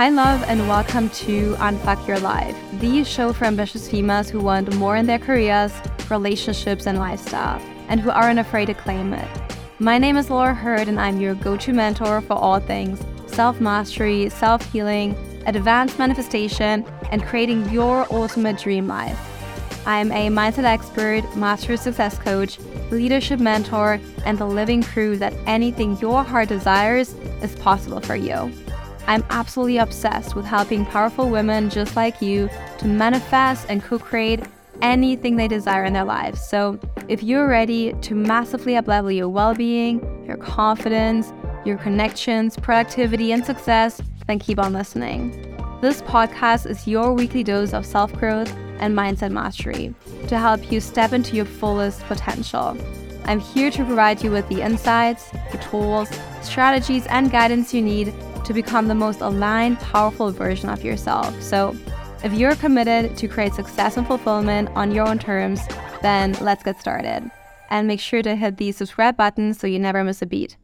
Hi, love, and welcome to Unfuck Your Life, the show for ambitious females who want more in their careers, relationships, and lifestyle, and who aren't afraid to claim it. My name is Laura Herde, and I'm your go to mentor for all things self mastery, self healing, advanced manifestation, and creating your ultimate dream life. I'm a mindset expert, master success coach, leadership mentor, and the living proof that anything your heart desires is possible for you. I'm absolutely obsessed with helping powerful women just like you to manifest and co create anything they desire in their lives. So, if you're ready to massively uplevel your well being, your confidence, your connections, productivity, and success, then keep on listening. This podcast is your weekly dose of self growth and mindset mastery to help you step into your fullest potential. I'm here to provide you with the insights, the tools, strategies, and guidance you need to become the most aligned, powerful version of yourself. So, if you're committed to create success and fulfillment on your own terms, then let's get started. And make sure to hit the subscribe button so you never miss a beat.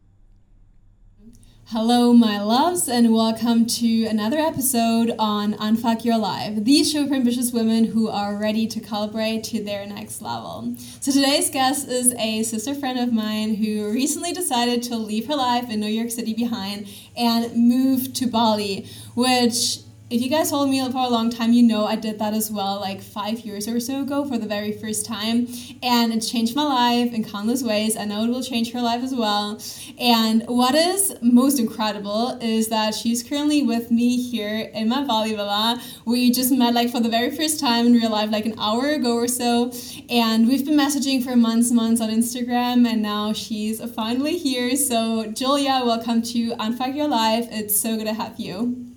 Hello, my loves, and welcome to another episode on Unfuck Your Life, the show for ambitious women who are ready to calibrate to their next level. So, today's guest is a sister friend of mine who recently decided to leave her life in New York City behind and move to Bali, which if you guys follow me for a long time, you know I did that as well, like five years or so ago for the very first time. And it changed my life in countless ways. I know it will change her life as well. And what is most incredible is that she's currently with me here in my Bali villa. We just met like for the very first time in real life, like an hour ago or so. And we've been messaging for months, months on Instagram. And now she's finally here. So, Giulia, welcome to Unfuck Your Life. It's so good to have you.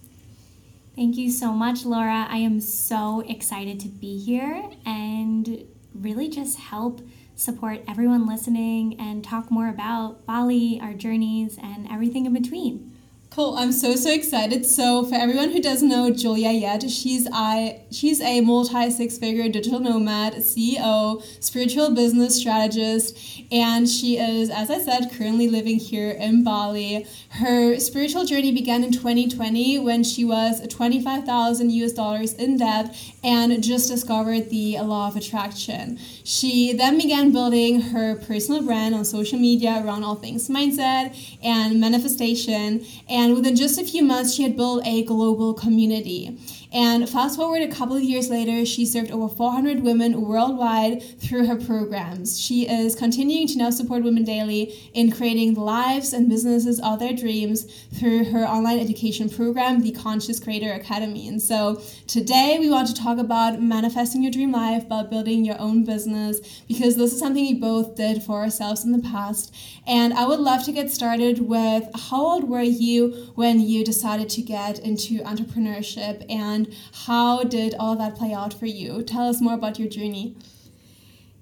Thank you so much, Laura. I am so excited to be here and really just help support everyone listening and talk more about Bali, our journeys, and everything in between. Cool. I'm so so excited. So for everyone who doesn't know Giulia yet, she's I she's a multi six figure digital nomad, CEO, spiritual business strategist, and she is, as I said, currently living here in Bali. Her spiritual journey began in 2020 when she was 25,000 US dollars in debt and just discovered the law of attraction. She then began building her personal brand on social media around all things mindset and manifestation. And within just a few months, she had built a global community. And fast forward a couple of years later, she served over 400 women worldwide through her programs. She is continuing to now support women daily in creating the lives and businesses of their dreams through her online education program, the Conscious Creator Academy. And so today we want to talk about manifesting your dream life, about building your own business, because this is something we both did for ourselves in the past. And I would love to get started with how old were you when you decided to get into entrepreneurship and and how did all that play out for you? Tell us more about your journey.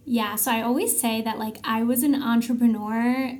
Yeah, so I always say that like I was an entrepreneur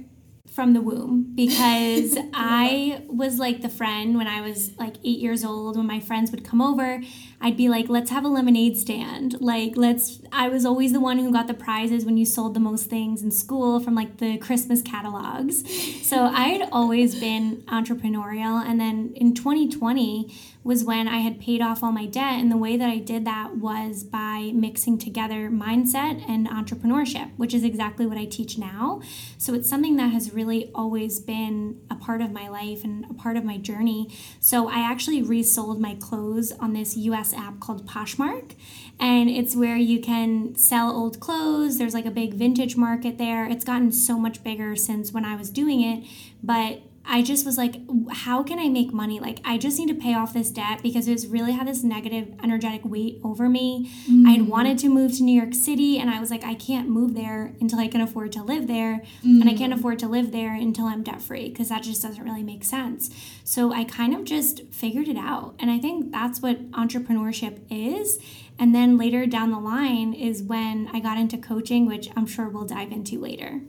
from the womb because I was like the friend when I was like eight years old when my friends would come over I'd be like, let's have a lemonade stand. Like, let's, I was always the one who got the prizes when you sold the most things in school from like the Christmas catalogs. So I'd always been entrepreneurial. And then in 2020 was when I had paid off all my debt. And the way that I did that was by mixing together mindset and entrepreneurship, which is exactly what I teach now. So it's something that has really always been a part of my life and a part of my journey. So I actually resold my clothes on this US app called Poshmark. And it's where you can sell old clothes. There's like a big vintage market there. It's gotten so much bigger since when I was doing it. But I just was like, how can I make money? Like, I just need to pay off this debt because it's really had this negative energetic weight over me. Mm. I had wanted to move to New York City, and I was like, I can't move there until I can afford to live there. Mm. And I can't afford to live there until I'm debt free because that just doesn't really make sense. So I kind of just figured it out. And I think that's what entrepreneurship is. And then later down the line is when I got into coaching, which I'm sure we'll dive into later.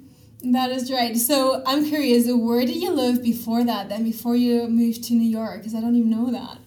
That is right. So I'm curious, where did you live before that, then before you moved to New York? Because I don't even know that.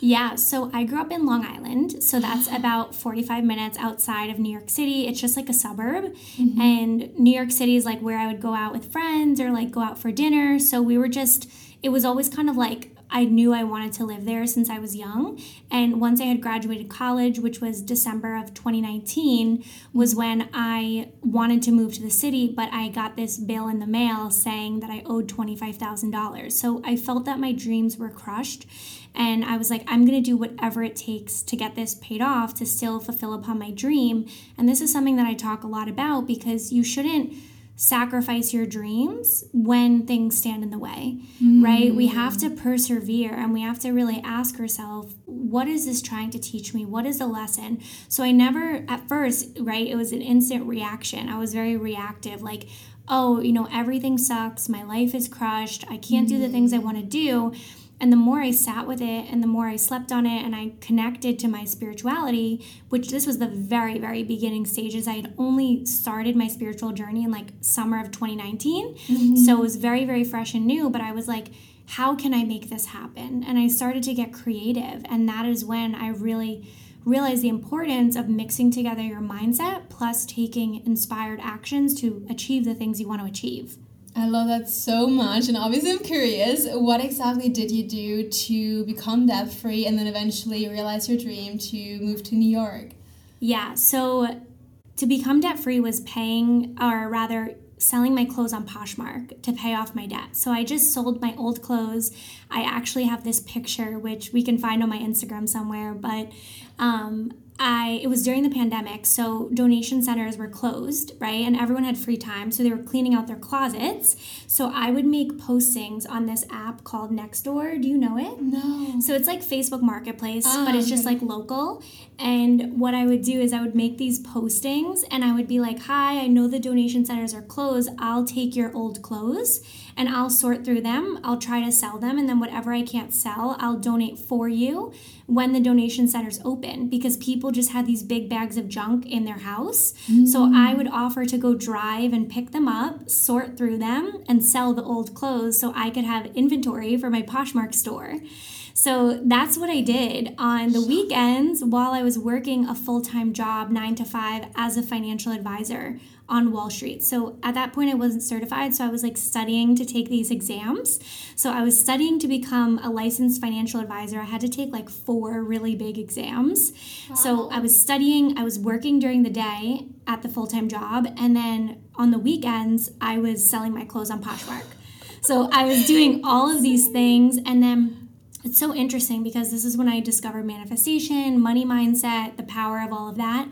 Yeah, so I grew up in Long Island. So that's about 45 minutes outside of New York City. It's just like a suburb. Mm-hmm. And New York City is like where I would go out with friends or like go out for dinner. So we were just it was always kind of like I knew I wanted to live there since I was young. And once I had graduated college, which was December of 2019, was when I wanted to move to the city, but I got this bill in the mail saying that I owed $25,000. So I felt that my dreams were crushed. And I was like, I'm going to do whatever it takes to get this paid off to still fulfill upon my dream. And this is something that I talk a lot about because you shouldn't sacrifice your dreams when things stand in the way, mm. right? We have to persevere and we have to really ask ourselves, what is this trying to teach me? What is the lesson? So I never, at first, right, it was an instant reaction. I was very reactive, like, oh, you know, everything sucks. My life is crushed. I can't mm. do the things I want to do. And the more I sat with it and the more I slept on it and I connected to my spirituality, which this was the very, very beginning stages. I had only started my spiritual journey in like summer of 2019. Mm-hmm. So it was very, very fresh and new. But I was like, how can I make this happen? And I started to get creative. And that is when I really realized the importance of mixing together your mindset plus taking inspired actions to achieve the things you want to achieve. I love that so much. And obviously, I'm curious what exactly did you do to become debt free and then eventually realize your dream to move to New York? Yeah, so to become debt free was paying, or rather, selling my clothes on Poshmark to pay off my debt. So I just sold my old clothes. I actually have this picture, which we can find on my Instagram somewhere, but um, I it was during the pandemic, so donation centers were closed, right? And everyone had free time, so they were cleaning out their closets. So I would make postings on this app called Nextdoor. Do you know it? No. So it's like Facebook Marketplace, ah, but it's just like local. And what I would do is I would make these postings and I would be like, "Hi, I know the donation centers are closed. I'll take your old clothes." and I'll sort through them. I'll try to sell them, and then whatever I can't sell, I'll donate for you when the donation center's open because people just had these big bags of junk in their house. Mm. So I would offer to go drive and pick them up, sort through them, and sell the old clothes so I could have inventory for my Poshmark store. So that's what I did on the weekends while I was working a full time job, nine to five, as a financial advisor on Wall Street. So at that point, I wasn't certified. So I was like studying to take these exams. So I was studying to become a licensed financial advisor. I had to take like four really big exams. Wow. So I was studying, I was working during the day at the full time job. And then on the weekends, I was selling my clothes on Poshmark. So I was doing all of these things. And then it's so interesting because this is when I discovered manifestation, money mindset, the power of all of that.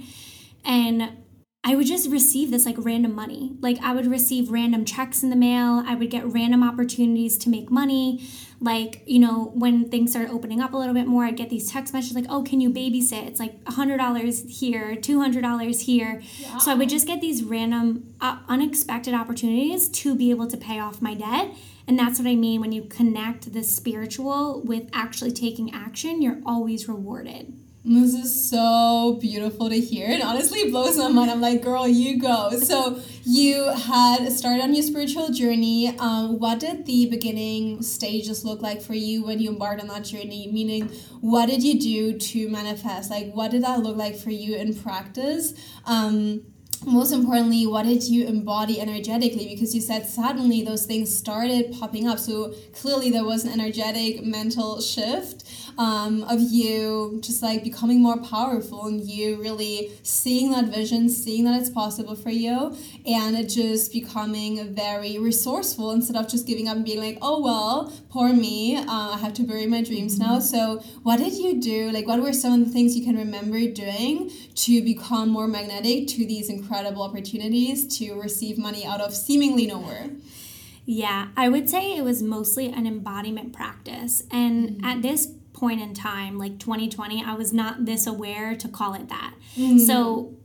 And I would just receive this like random money. Like I would receive random checks in the mail. I would get random opportunities to make money. Like, you know, when things started opening up a little bit more, I'd get these text messages like, oh, can you babysit? It's like $100 here, $200 here. So I would just get these random, uh, unexpected opportunities to be able to pay off my debt and that's what I mean when you connect the spiritual with actually taking action, you're always rewarded. This is so beautiful to hear. And honestly, blows my mind. I'm like, girl, you go. So, you had started on your spiritual journey. Um, what did the beginning stages look like for you when you embarked on that journey? Meaning, what did you do to manifest? Like, what did that look like for you in practice? Um, most importantly, what did you embody energetically? Because you said suddenly those things started popping up. So clearly there was an energetic mental shift um, of you just like becoming more powerful and you really seeing that vision, seeing that it's possible for you, and it just becoming very resourceful instead of just giving up and being like, oh, well, poor me, uh, I have to bury my dreams now. So, what did you do? Like, what were some of the things you can remember doing to become more magnetic to these incredible opportunities to receive money out of seemingly nowhere? Yeah, I would say it was mostly an embodiment practice. And mm-hmm. at this point in time, like 2020, I was not this aware to call it that. Mm. So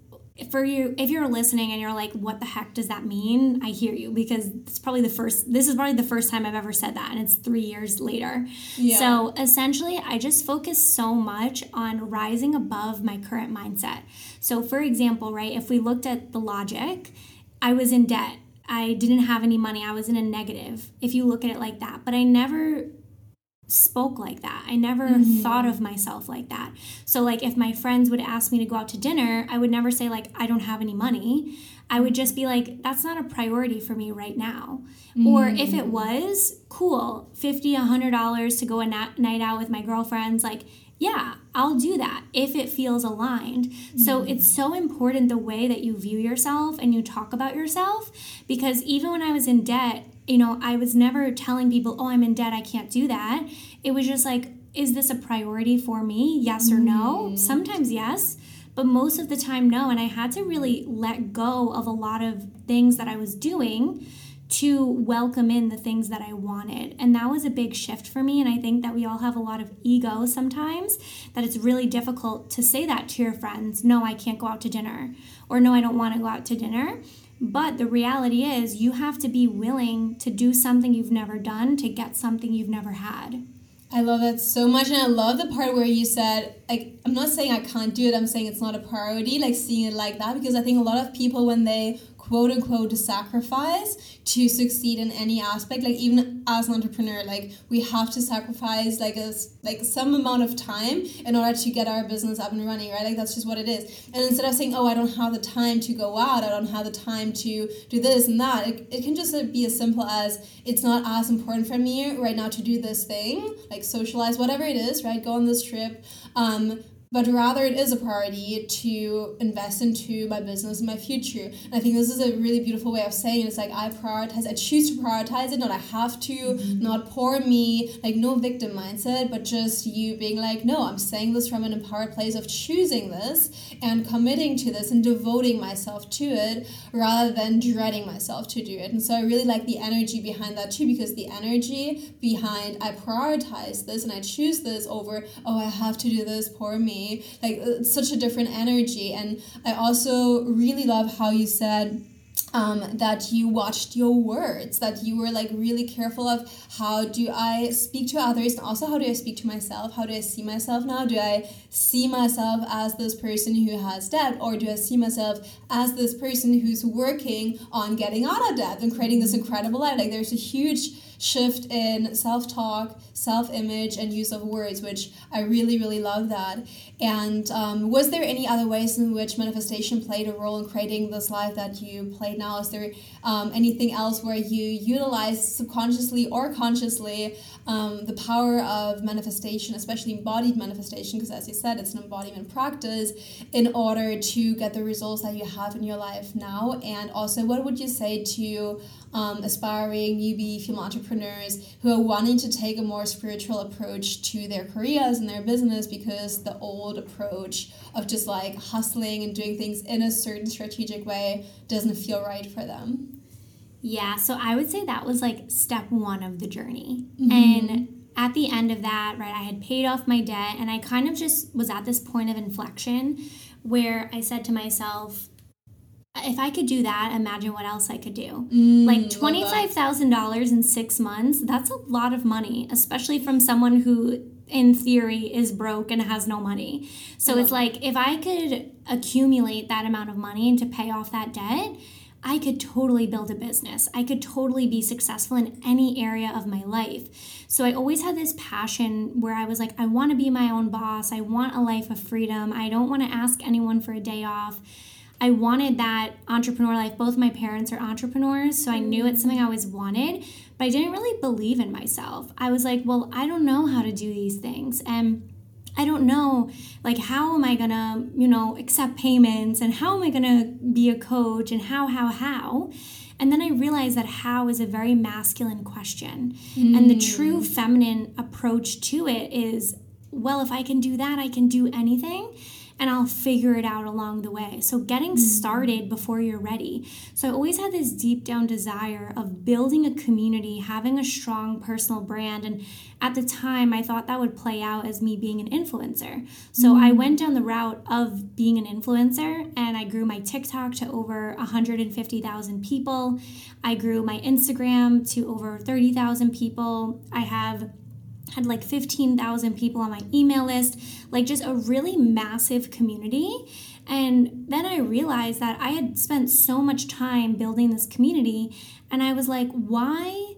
for you if you're listening and you're like what the heck does that mean i hear you because it's probably the first this is probably the first time i've ever said that and it's three years later yeah. so essentially i just focus so much on rising above my current mindset so for example right if we looked at the logic i was in debt i didn't have any money i was in a negative if you look at it like that but i never spoke like that. I never mm-hmm. thought of myself like that. So like if my friends would ask me to go out to dinner, I would never say like I don't have any money. I would just be like that's not a priority for me right now. Mm-hmm. Or if it was, cool, 50, 100 dollars to go a na- night out with my girlfriends like yeah, I'll do that if it feels aligned. Mm-hmm. So it's so important the way that you view yourself and you talk about yourself because even when I was in debt, you know, I was never telling people, oh, I'm in debt, I can't do that. It was just like, is this a priority for me? Yes or no? Mm. Sometimes yes, but most of the time, no. And I had to really let go of a lot of things that I was doing to welcome in the things that I wanted. And that was a big shift for me. And I think that we all have a lot of ego sometimes, that it's really difficult to say that to your friends no, I can't go out to dinner, or no, I don't want to go out to dinner. But the reality is, you have to be willing to do something you've never done to get something you've never had. I love that so much. And I love the part where you said, like, I'm not saying I can't do it, I'm saying it's not a priority, like seeing it like that, because I think a lot of people, when they quote unquote sacrifice to succeed in any aspect. Like even as an entrepreneur like we have to sacrifice like a like some amount of time in order to get our business up and running right? Like that's just what it is. And instead of saying oh i don't have the time to go out. I don't have the time to do this and that it, it can just be as simple as it's not as important for me right now to do this thing like socialize whatever it is right? Go on this trip. Um, but rather it is a priority to invest into my business and my future. And I think this is a really beautiful way of saying it. It's like I prioritize, I choose to prioritize it, not I have to, mm-hmm. not poor me, like no victim mindset, but just you being like, no, I'm saying this from an empowered place of choosing this and committing to this and devoting myself to it rather than dreading myself to do it. And so I really like the energy behind that too, because the energy behind I prioritize this and I choose this over, oh, I have to do this, poor me like such a different energy and i also really love how you said um, that you watched your words, that you were like really careful of how do I speak to others, and also how do I speak to myself? How do I see myself now? Do I see myself as this person who has debt, or do I see myself as this person who's working on getting out of debt and creating this incredible life? Like, there's a huge shift in self talk, self image, and use of words, which I really, really love that. And um, was there any other ways in which manifestation played a role in creating this life that you played now? Is there um, anything else where you utilize subconsciously or consciously um, the power of manifestation, especially embodied manifestation, because as you said, it's an embodiment practice, in order to get the results that you have in your life now? And also, what would you say to um, aspiring newbie female entrepreneurs who are wanting to take a more spiritual approach to their careers and their business because the old approach of just like hustling and doing things in a certain strategic way doesn't feel right for them? Yeah, so I would say that was like step one of the journey. Mm-hmm. And at the end of that, right, I had paid off my debt and I kind of just was at this point of inflection where I said to myself, if I could do that, imagine what else I could do. Mm, like $25,000 in six months, that's a lot of money, especially from someone who, in theory, is broke and has no money. So it's like if I could accumulate that amount of money and to pay off that debt, I could totally build a business. I could totally be successful in any area of my life. So I always had this passion where I was like, I want to be my own boss. I want a life of freedom. I don't want to ask anyone for a day off. I wanted that entrepreneur life. Both my parents are entrepreneurs, so I knew it's something I always wanted, but I didn't really believe in myself. I was like, well, I don't know how to do these things. And I don't know, like, how am I gonna, you know, accept payments and how am I gonna be a coach and how, how, how? And then I realized that how is a very masculine question. Mm. And the true mm. feminine approach to it is, well, if I can do that, I can do anything and I'll figure it out along the way. So, getting mm-hmm. started before you're ready. So, I always had this deep down desire of building a community, having a strong personal brand. And at the time, I thought that would play out as me being an influencer. So, mm-hmm. I went down the route of being an influencer and I grew my TikTok to over 150,000 people. I grew my Instagram to over 30,000 people. I have had like 15,000 people on my email list, like just a really massive community. And then I realized that I had spent so much time building this community, and I was like, why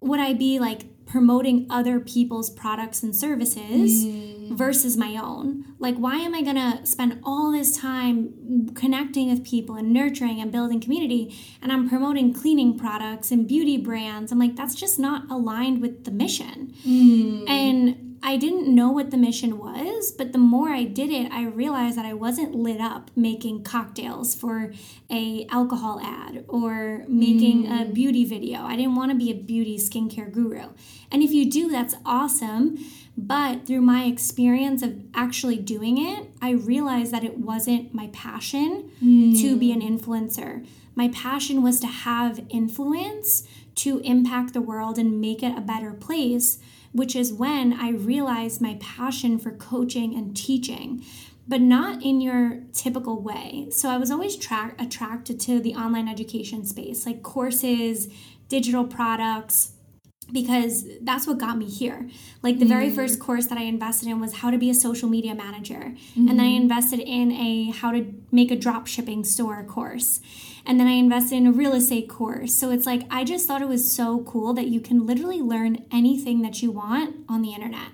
would I be like promoting other people's products and services mm. versus my own. Like, why am I gonna spend all this time connecting with people and nurturing and building community and I'm promoting cleaning products and beauty brands? I'm like, that's just not aligned with the mission. Mm. And I didn't know what the mission was, but the more I did it, I realized that I wasn't lit up making cocktails for a alcohol ad or making mm. a beauty video. I didn't want to be a beauty skincare guru. And if you do, that's awesome. But through my experience of actually doing it, I realized that it wasn't my passion mm. to be an influencer. My passion was to have influence to impact the world and make it a better place which is when I realized my passion for coaching and teaching, but not in your typical way. So I was always tra- attracted to the online education space, like courses, digital products because that's what got me here. Like the mm. very first course that I invested in was how to be a social media manager. Mm-hmm. And then I mm-hmm. invested in a how to make a drop shipping store course. And then I invested in a real estate course. So it's like, I just thought it was so cool that you can literally learn anything that you want on the internet.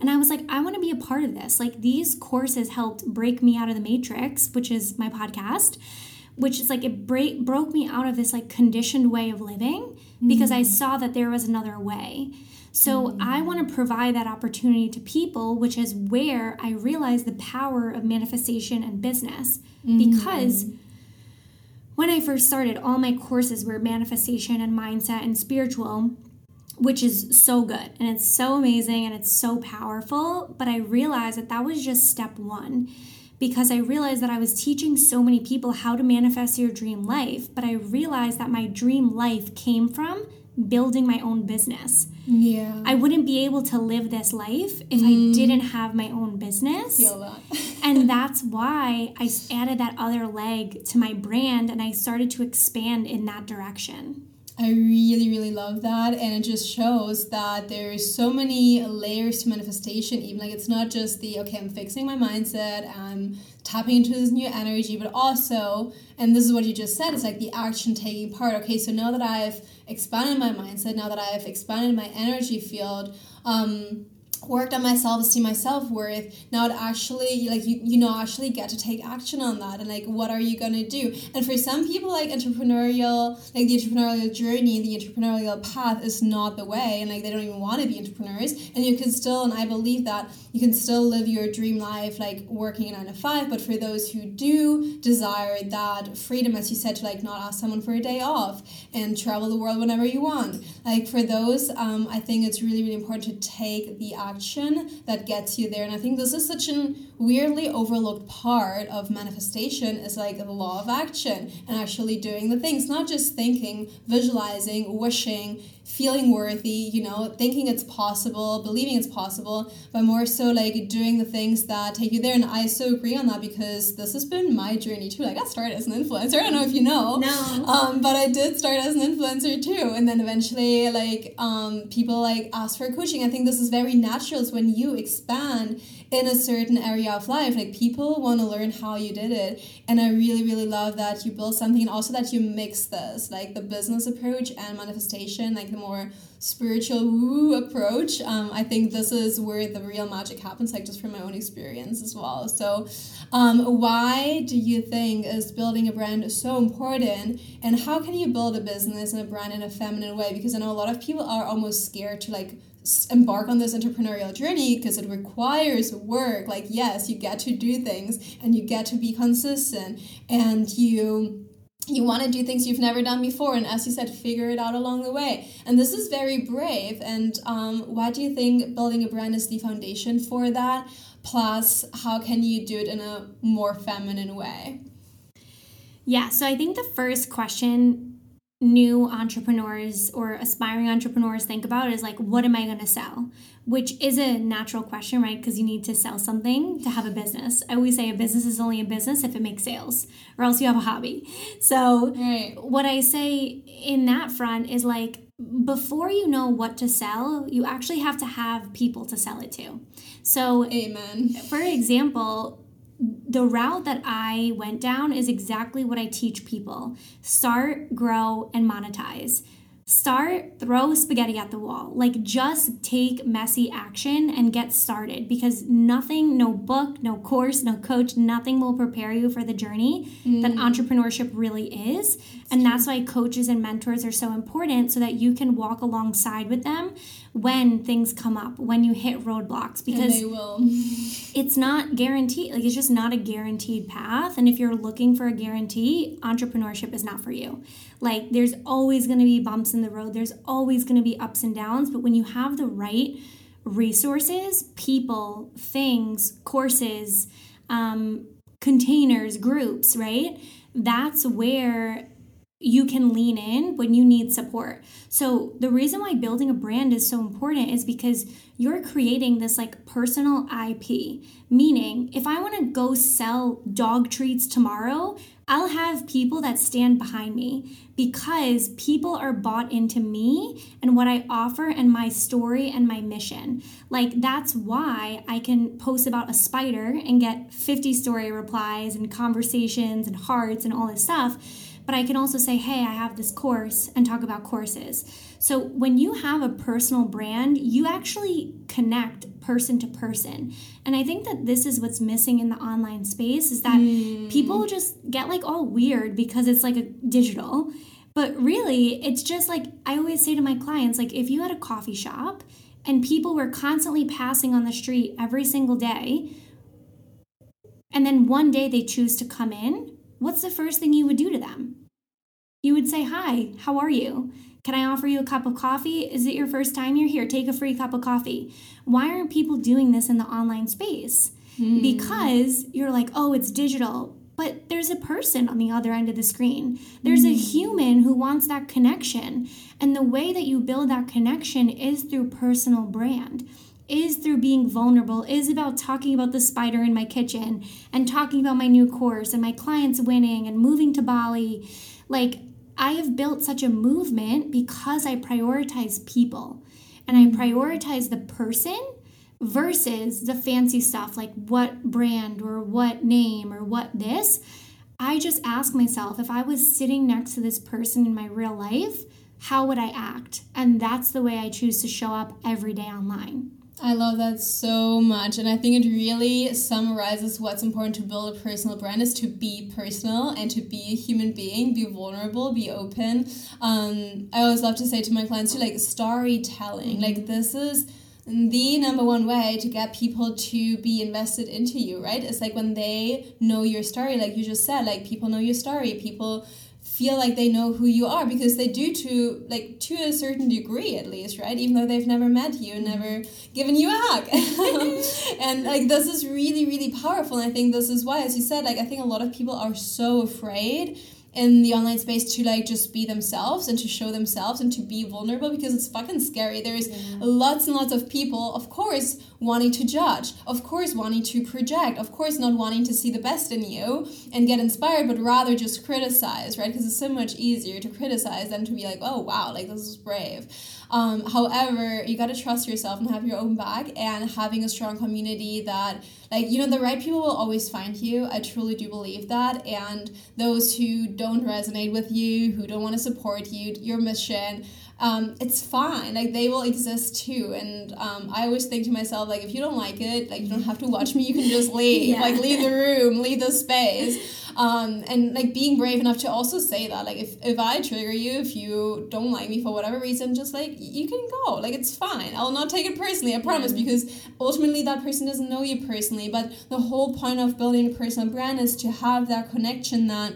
And I was like, I want to be a part of this. Like, these courses helped break me out of the matrix, which is my podcast, which is like it break, broke me out of this like conditioned way of living because mm-hmm. I saw that there was another way. So mm-hmm. I want to provide that opportunity to people, which is where I realized the power of manifestation and business. Mm-hmm. Because when I first started, all my courses were manifestation and mindset and spiritual, which is so good and it's so amazing and it's so powerful. But I realized that that was just step one because I realized that I was teaching so many people how to manifest your dream life. But I realized that my dream life came from building my own business. Yeah. I wouldn't be able to live this life if mm. I didn't have my own business. Feel that. and that's why I added that other leg to my brand and I started to expand in that direction. I really, really love that. And it just shows that there's so many layers to manifestation. Even like it's not just the, okay, I'm fixing my mindset, I'm tapping into this new energy, but also, and this is what you just said, it's like the action taking part. Okay, so now that I've expanded my mindset, now that I've expanded my energy field, um, worked on my self-esteem my self-worth now it actually like you you know actually get to take action on that and like what are you gonna do? And for some people like entrepreneurial like the entrepreneurial journey the entrepreneurial path is not the way and like they don't even want to be entrepreneurs. And you can still and i believe that you can still live your dream life like working nine to five but for those who do desire that freedom as you said to like not ask someone for a day off and travel the world whenever you want like for those um, i think it's really really important to take the action action that gets you there. And I think this is such an weirdly overlooked part of manifestation is like the law of action and actually doing the things, not just thinking, visualizing, wishing, feeling worthy, you know, thinking it's possible, believing it's possible, but more so like doing the things that take you there. And I so agree on that because this has been my journey too. Like I started as an influencer. I don't know if you know. No. Um, but I did start as an influencer too. And then eventually like um, people like ask for coaching. I think this is very natural is when you expand in a certain area of life. Like people want to learn how you did it. And I really, really love that you build something and also that you mix this, like the business approach and manifestation, like the more spiritual woo approach. Um, I think this is where the real magic happens, like just from my own experience as well. So, um, why do you think is building a brand so important? And how can you build a business and a brand in a feminine way? Because I know a lot of people are almost scared to like embark on this entrepreneurial journey because it requires work. Like yes you get to do things and you get to be consistent and you you want to do things you've never done before and as you said figure it out along the way. And this is very brave and um, why do you think building a brand is the foundation for that? Plus how can you do it in a more feminine way? Yeah so i think the first question new entrepreneurs or aspiring entrepreneurs think about is like what am i going to sell? Which is a natural question right? Because you need to sell something to have a business. I always say a business is only a business if it makes sales or else you have a hobby. So right. what i say in that front is like before you know what to sell you actually have to have people to sell it to. So amen. for example the route that I went down is exactly what I teach people start, grow, and monetize. start throw spaghetti at the wall like just take messy action and get started because nothing no book no course no coach nothing will prepare you for the journey mm. that entrepreneurship really is and that's why coaches and mentors are so important so that you can walk alongside with them when things come up when you hit roadblocks because it's not guaranteed like it's just not a guaranteed path. And if you're looking for a guarantee entrepreneurship is not for you. Like there's always going to be bumps in the road. There's always going to be ups and downs. But when you have the right resources people things courses um, containers groups right? That's where you can lean in when you need support. So, the reason why building a brand is so important is because you're creating this like personal IP. Meaning, if I want to go sell dog treats tomorrow, I'll have people that stand behind me because people are bought into me and what I offer and my story and my mission. Like, that's why I can post about a spider and get 50 story replies and conversations and hearts and all this stuff but I can also say, hey, I have this course and talk about courses. So when you have a personal brand, you actually connect person to person. And I think that this is what's missing in the online space is that mm. people just get like all weird because it's like a digital. But really, it's just like I always say to my clients like if you had a coffee shop and people were constantly passing on the street every single day, and then one day they choose to come in, what's the first thing you would do to them? You would say, Hi, how are you? Can I offer you a cup of coffee? Is it your first time you're here? Take a free cup of coffee. Why aren't people doing this in the online space? Hmm. Because you're like, oh, it's digital. But there's a person on the other end of the screen. There's a hmm. human who wants that connection. And the way that you build that connection is through personal brand is through being vulnerable, is about talking about the spider in my kitchen and talking about my new course and my clients winning and moving to Bali. Like, I have built such a movement because I prioritize people and I prioritize the person versus the fancy stuff like what brand or what name or what this. I just ask myself if I was sitting next to this person in my real life, how would I act? And that's the way I choose to show up every day online. I love that so much. And I think it really summarizes what's important to build a personal brand is to be personal and to be a human being, be vulnerable, be open. Um, I always love to say to my clients too, like storytelling. Like mm-hmm. this is the number one way to get people to be invested into you, right? It's like when they know your story, like you just said, like people know your story, people feel like they know who you are because they do to like to a certain degree at least right even though they've never met you never given you a hug and like this is really really powerful and i think this is why as you said like i think a lot of people are so afraid in the online space to like just be themselves and to show themselves and to be vulnerable because it's fucking scary. There's yeah. lots and lots of people, of course, wanting to judge, of course, wanting to project, of course, not wanting to see the best in you and get inspired, but rather just criticize, right? Because it's so much easier to criticize than to be like, oh, wow, like this is brave. Um, however, you got to trust yourself and have your own back and having a strong community that, like, you know, the right people will always find you. I truly do believe that. And those who don't resonate with you, who don't want to support you, your mission, um, it's fine. Like they will exist too. And um, I always think to myself, like, if you don't like it, like you don't have to watch me. You can just leave. yeah. Like leave the room, leave the space. Um, and like being brave enough to also say that, like, if if I trigger you, if you don't like me for whatever reason, just like you can go. Like it's fine. I'll not take it personally. I promise. Because ultimately, that person doesn't know you personally. But the whole point of building a personal brand is to have that connection that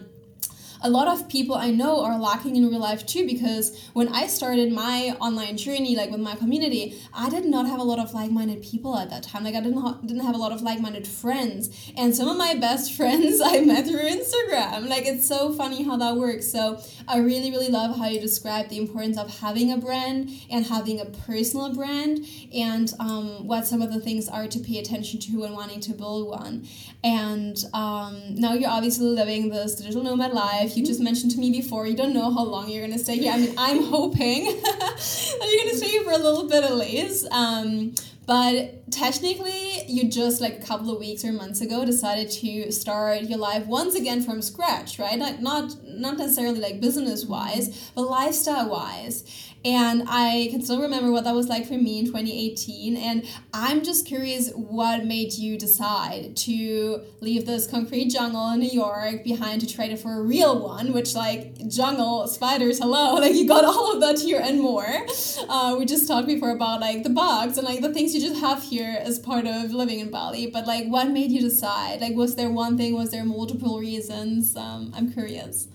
a lot of people I know are lacking in real life too because when I started my online journey, like with my community, I did not have a lot of like minded people at that time. Like I didn't, ha- didn't have a lot of like minded friends. And some of my best friends I met through Instagram. Like it's so funny how that works. So I really, really love how you describe the importance of having a brand and having a personal brand and um, what some of the things are to pay attention to when wanting to build one. And um, now you're obviously living this digital nomad life You just mentioned to me before you don't know how long you're gonna stay here. I mean, I'm hoping that you're gonna stay here for a little bit at least. Um, But technically, you just like a couple of weeks or months ago decided to start your life once again from scratch, right? Not not not necessarily like business wise, but lifestyle wise. And I can still remember what that was like for me in 2018. And I'm just curious what made you decide to leave this concrete jungle in New York behind to trade it for a real one, which, like, jungle, spiders, hello, like, you got all of that here and more. Uh, we just talked before about, like, the bugs and, like, the things you just have here as part of living in Bali. But, like, what made you decide? Like, was there one thing? Was there multiple reasons? Um, I'm curious.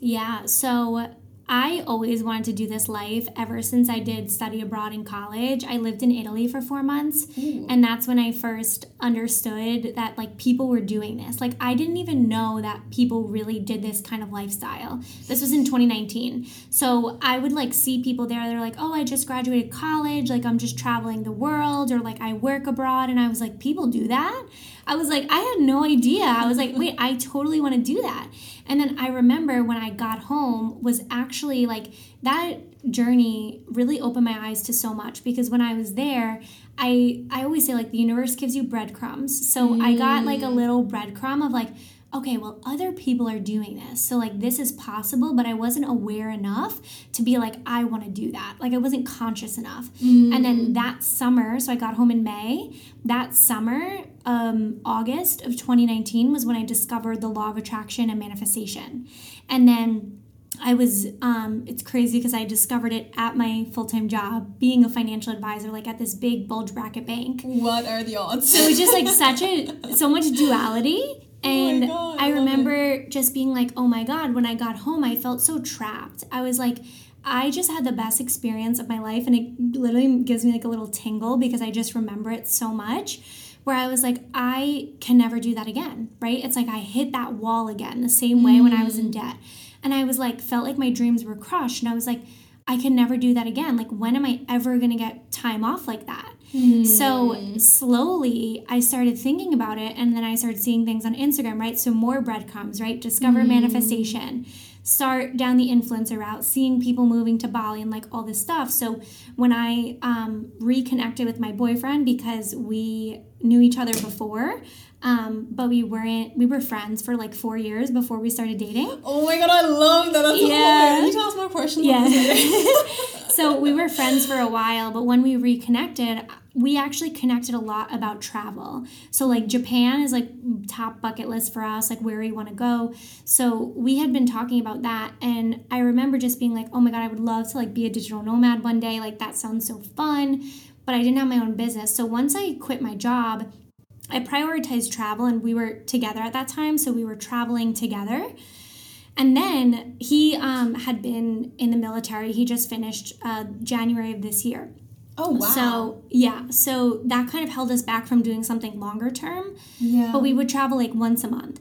Yeah, so I always wanted to do this life ever since I did study abroad in college. I lived in Italy for four months, Ooh. and that's when I first understood that like people were doing this. Like I didn't even know that people really did this kind of lifestyle. This was in 2019. So I would like see people there, they're like, oh, I just graduated college, like I'm just traveling the world, or like I work abroad. And I was like, people do that? I was like, I had no idea. I was like, wait, I totally want to do that. And then I remember when I got home was actually like that journey really opened my eyes to so much because when I was there, I I always say like the universe gives you breadcrumbs. So mm. I got like a little breadcrumb of like okay, well, other people are doing this. So, like, this is possible, but I wasn't aware enough to be like, I want to do that. Like, I wasn't conscious enough. Mm. And then that summer, so I got home in May, that summer, um, August of 2019 was when I discovered the law of attraction and manifestation. And then I was, um, it's crazy because I discovered it at my full time job, being a financial advisor, like at this big bulge bracket bank. What are the odds? So it was just like such a, so much duality. Oh and oh God, I, I remember just being like, oh my God, when I got home, I felt so trapped. I was like, I just had the best experience of my life, and it literally gives me like a little tingle because I just remember it so much. Where I was like, I can never do that again, right? It's like I hit that wall again the same way mm. when I was in mm. debt. And I was like, felt like my dreams were crushed. And I was like, I can never do that again. Like, when am I ever gonna get time off like that? So hmm. slowly I started thinking about it and then I started seeing things on Instagram, right? So more breadcrumbs, right? Discover mm. manifestation. Start down the influencer route, seeing people moving to Bali and like all this stuff. So when I um, reconnected with my boyfriend because we knew each other before, um, but we weren't we were friends for like four years before we started dating. Oh my god, I love that. That's yeah. You tell us more questions? Yeah. so we were friends for a while, but when we reconnected, we actually connected a lot about travel. So like Japan is like top bucket list for us, like where we want to go. So we had been talking about that and I remember just being like, "Oh my god, I would love to like be a digital nomad one day. Like that sounds so fun." But I didn't have my own business. So once I quit my job, I prioritized travel and we were together at that time, so we were traveling together. And then he um, had been in the military. He just finished uh, January of this year. Oh wow! So yeah, so that kind of held us back from doing something longer term. Yeah. But we would travel like once a month.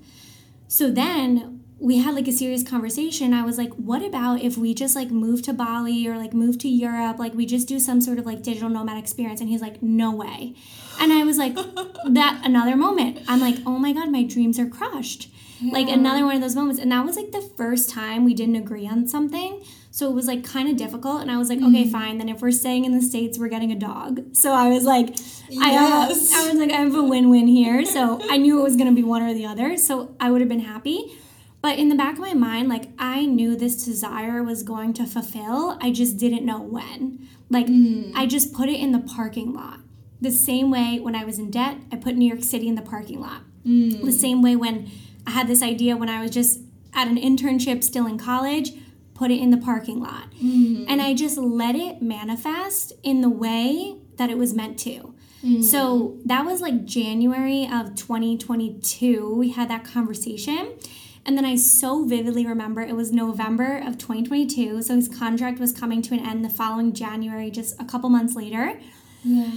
So then we had like a serious conversation. I was like, what about if we just like move to Bali or like move to Europe? Like we just do some sort of like digital nomad experience. And he's like, no way. And I was like, that another moment. I'm like, oh my God, my dreams are crushed. Yeah. Like another one of those moments. And that was like the first time we didn't agree on something. So it was like kind of difficult. And I was like, mm-hmm. okay, fine. Then if we're staying in the States, we're getting a dog. So I was like, yes. I, I was like, I have a win win here. So I knew it was going to be one or the other. So I would have been happy. But in the back of my mind, like I knew this desire was going to fulfill. I just didn't know when. Like mm. I just put it in the parking lot. The same way when I was in debt, I put New York City in the parking lot. Mm. The same way when I had this idea when I was just at an internship still in college, put it in the parking lot. Mm-hmm. And I just let it manifest in the way that it was meant to. Mm-hmm. So that was like January of 2022. We had that conversation. And then I so vividly remember it was November of 2022. So his contract was coming to an end the following January, just a couple months later. Yeah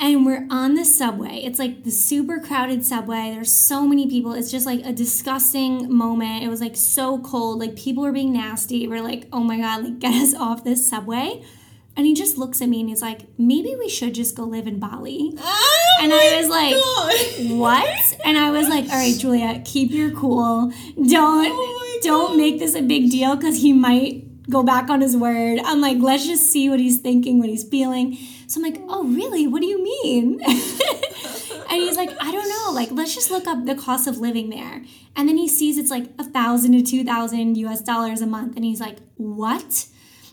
and we're on the subway. It's like the super crowded subway. There's so many people. It's just like a disgusting moment. It was like so cold. Like people were being nasty. We're like, oh my God, like get us off this subway. And he just looks at me and he's like, maybe we should just go live in Bali. Oh and I was like, God. what? And I was like, all right, Giulia, keep your cool. Don't oh don't make this a big deal because he might go back on his word. I'm like, let's just see what he's thinking, what he's feeling. So I'm like, oh, really? What do you mean? and he's like, I don't know. Like, let's just look up the cost of living there. And then he sees it's like a thousand to two thousand US dollars a month. And he's like, what?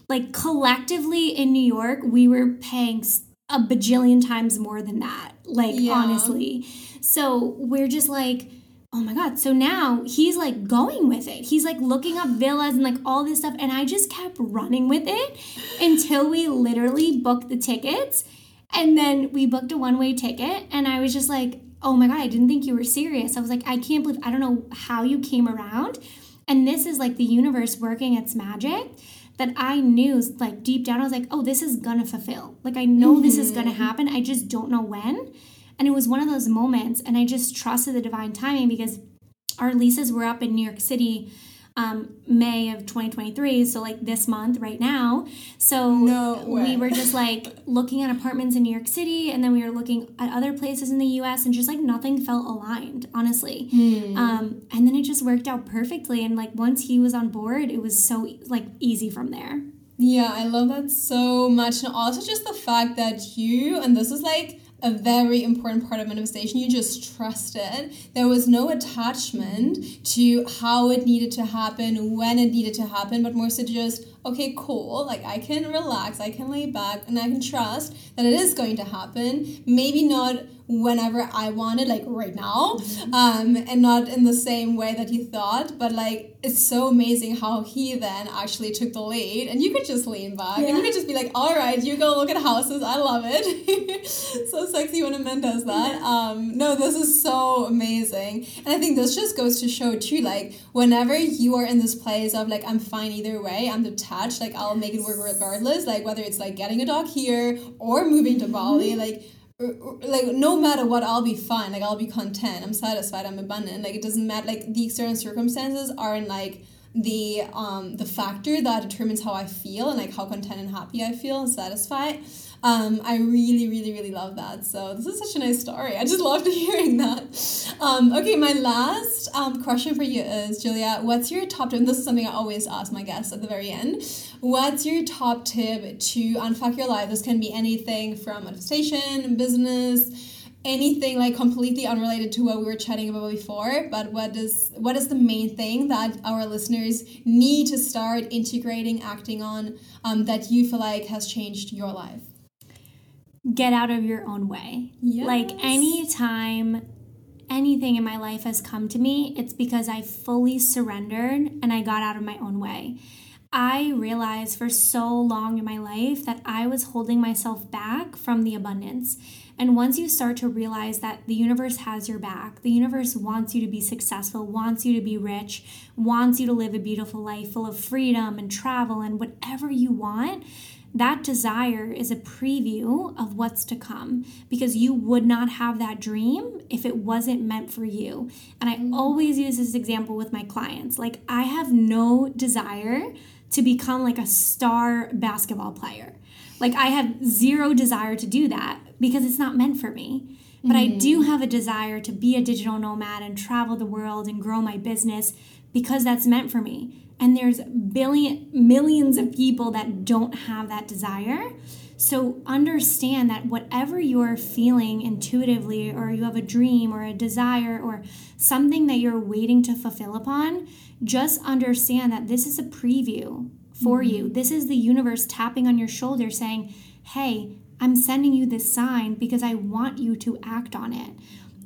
Like, collectively in New York, we were paying a bajillion times more than that. Like, yeah. honestly. So we're just like, oh my god so now he's like going with it he's like looking up villas and like all this stuff and i just kept running with it until we literally booked the tickets and then we booked a one-way ticket and i was just like oh my god i didn't think you were serious i was like i can't believe i don't know how you came around and this is like the universe working its magic that I knew like deep down I was like, "Oh, this is going to fulfill." Like I know mm-hmm. this is going to happen. I just don't know when. And it was one of those moments, and I just trusted the divine timing because our leases were up in New York City um, May of 2023, so like this month right now. So no we were just like looking at apartments in New York City, and then we were looking at other places in the U.S. and just like nothing felt aligned, honestly. Mm. Um, and then it just worked out perfectly, and like once he was on board, it was so like easy from there. Yeah, I love that so much, and also just the fact that you and this is like a very important part of manifestation. You just trusted. There was no attachment to how it needed to happen, when it needed to happen, but more so just, okay, cool. Like I can relax, I can lay back, and I can trust that it is going to happen. Maybe not whenever I wanted, like right now, mm-hmm. um, and not in the same way that he thought. But like, it's so amazing how he then actually took the lead, and you could just lean back yeah. and you could just be like, "All right, you go look at houses. I love it." so sexy when a man does that. Um, no, this is so amazing, and I think this just goes to show too, like whenever you are in this place of like, I'm fine either way. I'm detached. Like I'll make it work regardless. Like whether it's like getting a dog here or moving to Bali, mm-hmm. like like no matter what i'll be fine like i'll be content i'm satisfied i'm abundant like it doesn't matter like the external circumstances aren't like the um the factor that determines how i feel and like how content and happy i feel and satisfied um, I really, really, really love that. So this is such a nice story. I just loved hearing that. Um, okay, my last um, question for you is, Giulia, what's your top tip? And this is something I always ask my guests at the very end. What's your top tip to unfuck your life? This can be anything from manifestation, business, anything like completely unrelated to what we were chatting about before but what is what is the main thing that our listeners need to start integrating acting on um, that you feel like has changed your life get out of your own way. Yes. Like anytime anything in my life has come to me, it's because I fully surrendered and I got out of my own way. I realized for so long in my life that I was holding myself back from the abundance. And once you start to realize that the universe has your back, the universe wants you to be successful, wants you to be rich, wants you to live a beautiful life full of freedom and travel and whatever you want, that desire is a preview of what's to come because you would not have that dream if it wasn't meant for you. And I mm. always use this example with my clients. Like, I have no desire to become like a star basketball player. Like, I have zero desire to do that because it's not meant for me. But I do mm. have a desire to be a digital nomad and travel the world and grow my business because that's meant for me and there's billion millions of people that don't have that desire so understand that whatever you're feeling intuitively or you have a dream or a desire or something that you're waiting to fulfill upon just understand that this is a preview for mm-hmm. you this is the universe tapping on your shoulder saying hey i'm sending you this sign because i want you to act on it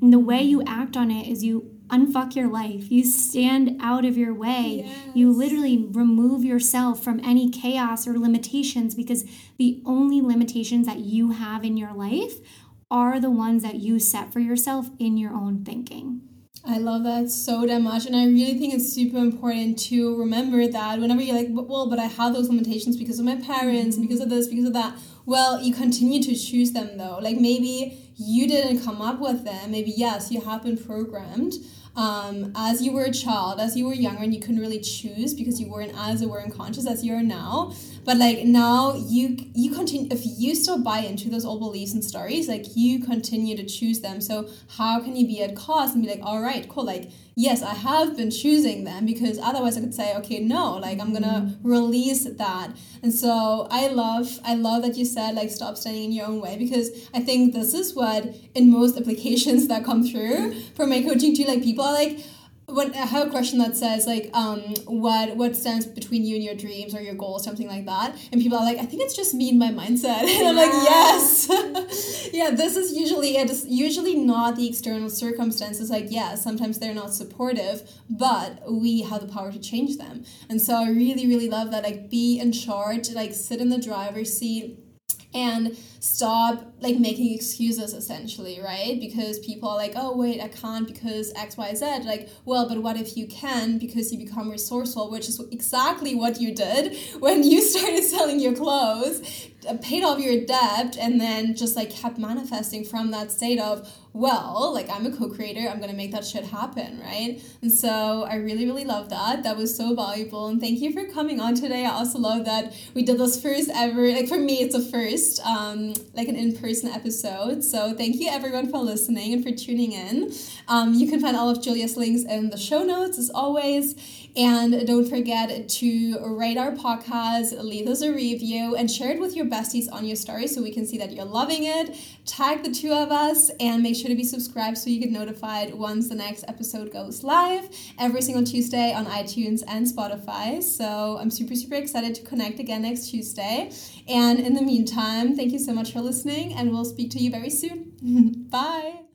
and the way you act on it is you unfuck your life. You stand out of your way. Yes. You literally remove yourself from any chaos or limitations because the only limitations that you have in your life are the ones that you set for yourself in your own thinking. I love that so damn much. And I really think it's super important to remember that whenever you're like, well, but I have those limitations because of my parents, mm-hmm. because of this, because of that. Well, you continue to choose them though. Like maybe you didn't come up with them. Maybe, yes, you have been programmed um, as you were a child, as you were younger, and you couldn't really choose because you weren't as aware and conscious as you are now. But like now you you continue if you still buy into those old beliefs and stories like you continue to choose them. So how can you be at cause and be like all right cool like yes i have been choosing them because otherwise i could say okay no like i'm gonna release that. And so i love i love that you said like stop standing in your own way because i think this is what in most applications that come through for my coaching too like people are like when I have a question that says like um what what stands between you and your dreams or your goals something like that. And people are like I think it's just me and my mindset. And I'm like yes. Yeah this is usually it is usually not the external circumstances like yeah sometimes they're not supportive but we have the power to change them. And so I really really love that like be in charge like sit in the driver's seat and stop like making excuses essentially right? Because people are like oh wait i can't because xyz like well but what if you can because you become resourceful which is exactly what you did when you started selling your clothes paid off your debt and then just like kept manifesting from that state of well like i'm a co-creator i'm gonna make that shit happen right? And so i really really love that. That was so valuable. And thank you for coming on today. I also love that we did this first ever like for me it's a first um like an in-person episode. So thank you everyone for listening and for tuning in. Um you can find all of Giulia's links in the show notes as always. And don't forget to rate our podcast, leave us a review, and share it with your besties on your story so we can see that you're loving it. Tag the two of us and make sure to be subscribed so you get notified once the next episode goes live every single Tuesday on iTunes and Spotify. So I'm super, super excited to connect again next Tuesday. And in the meantime, thank you so much for listening, and we'll speak to you very soon. Bye.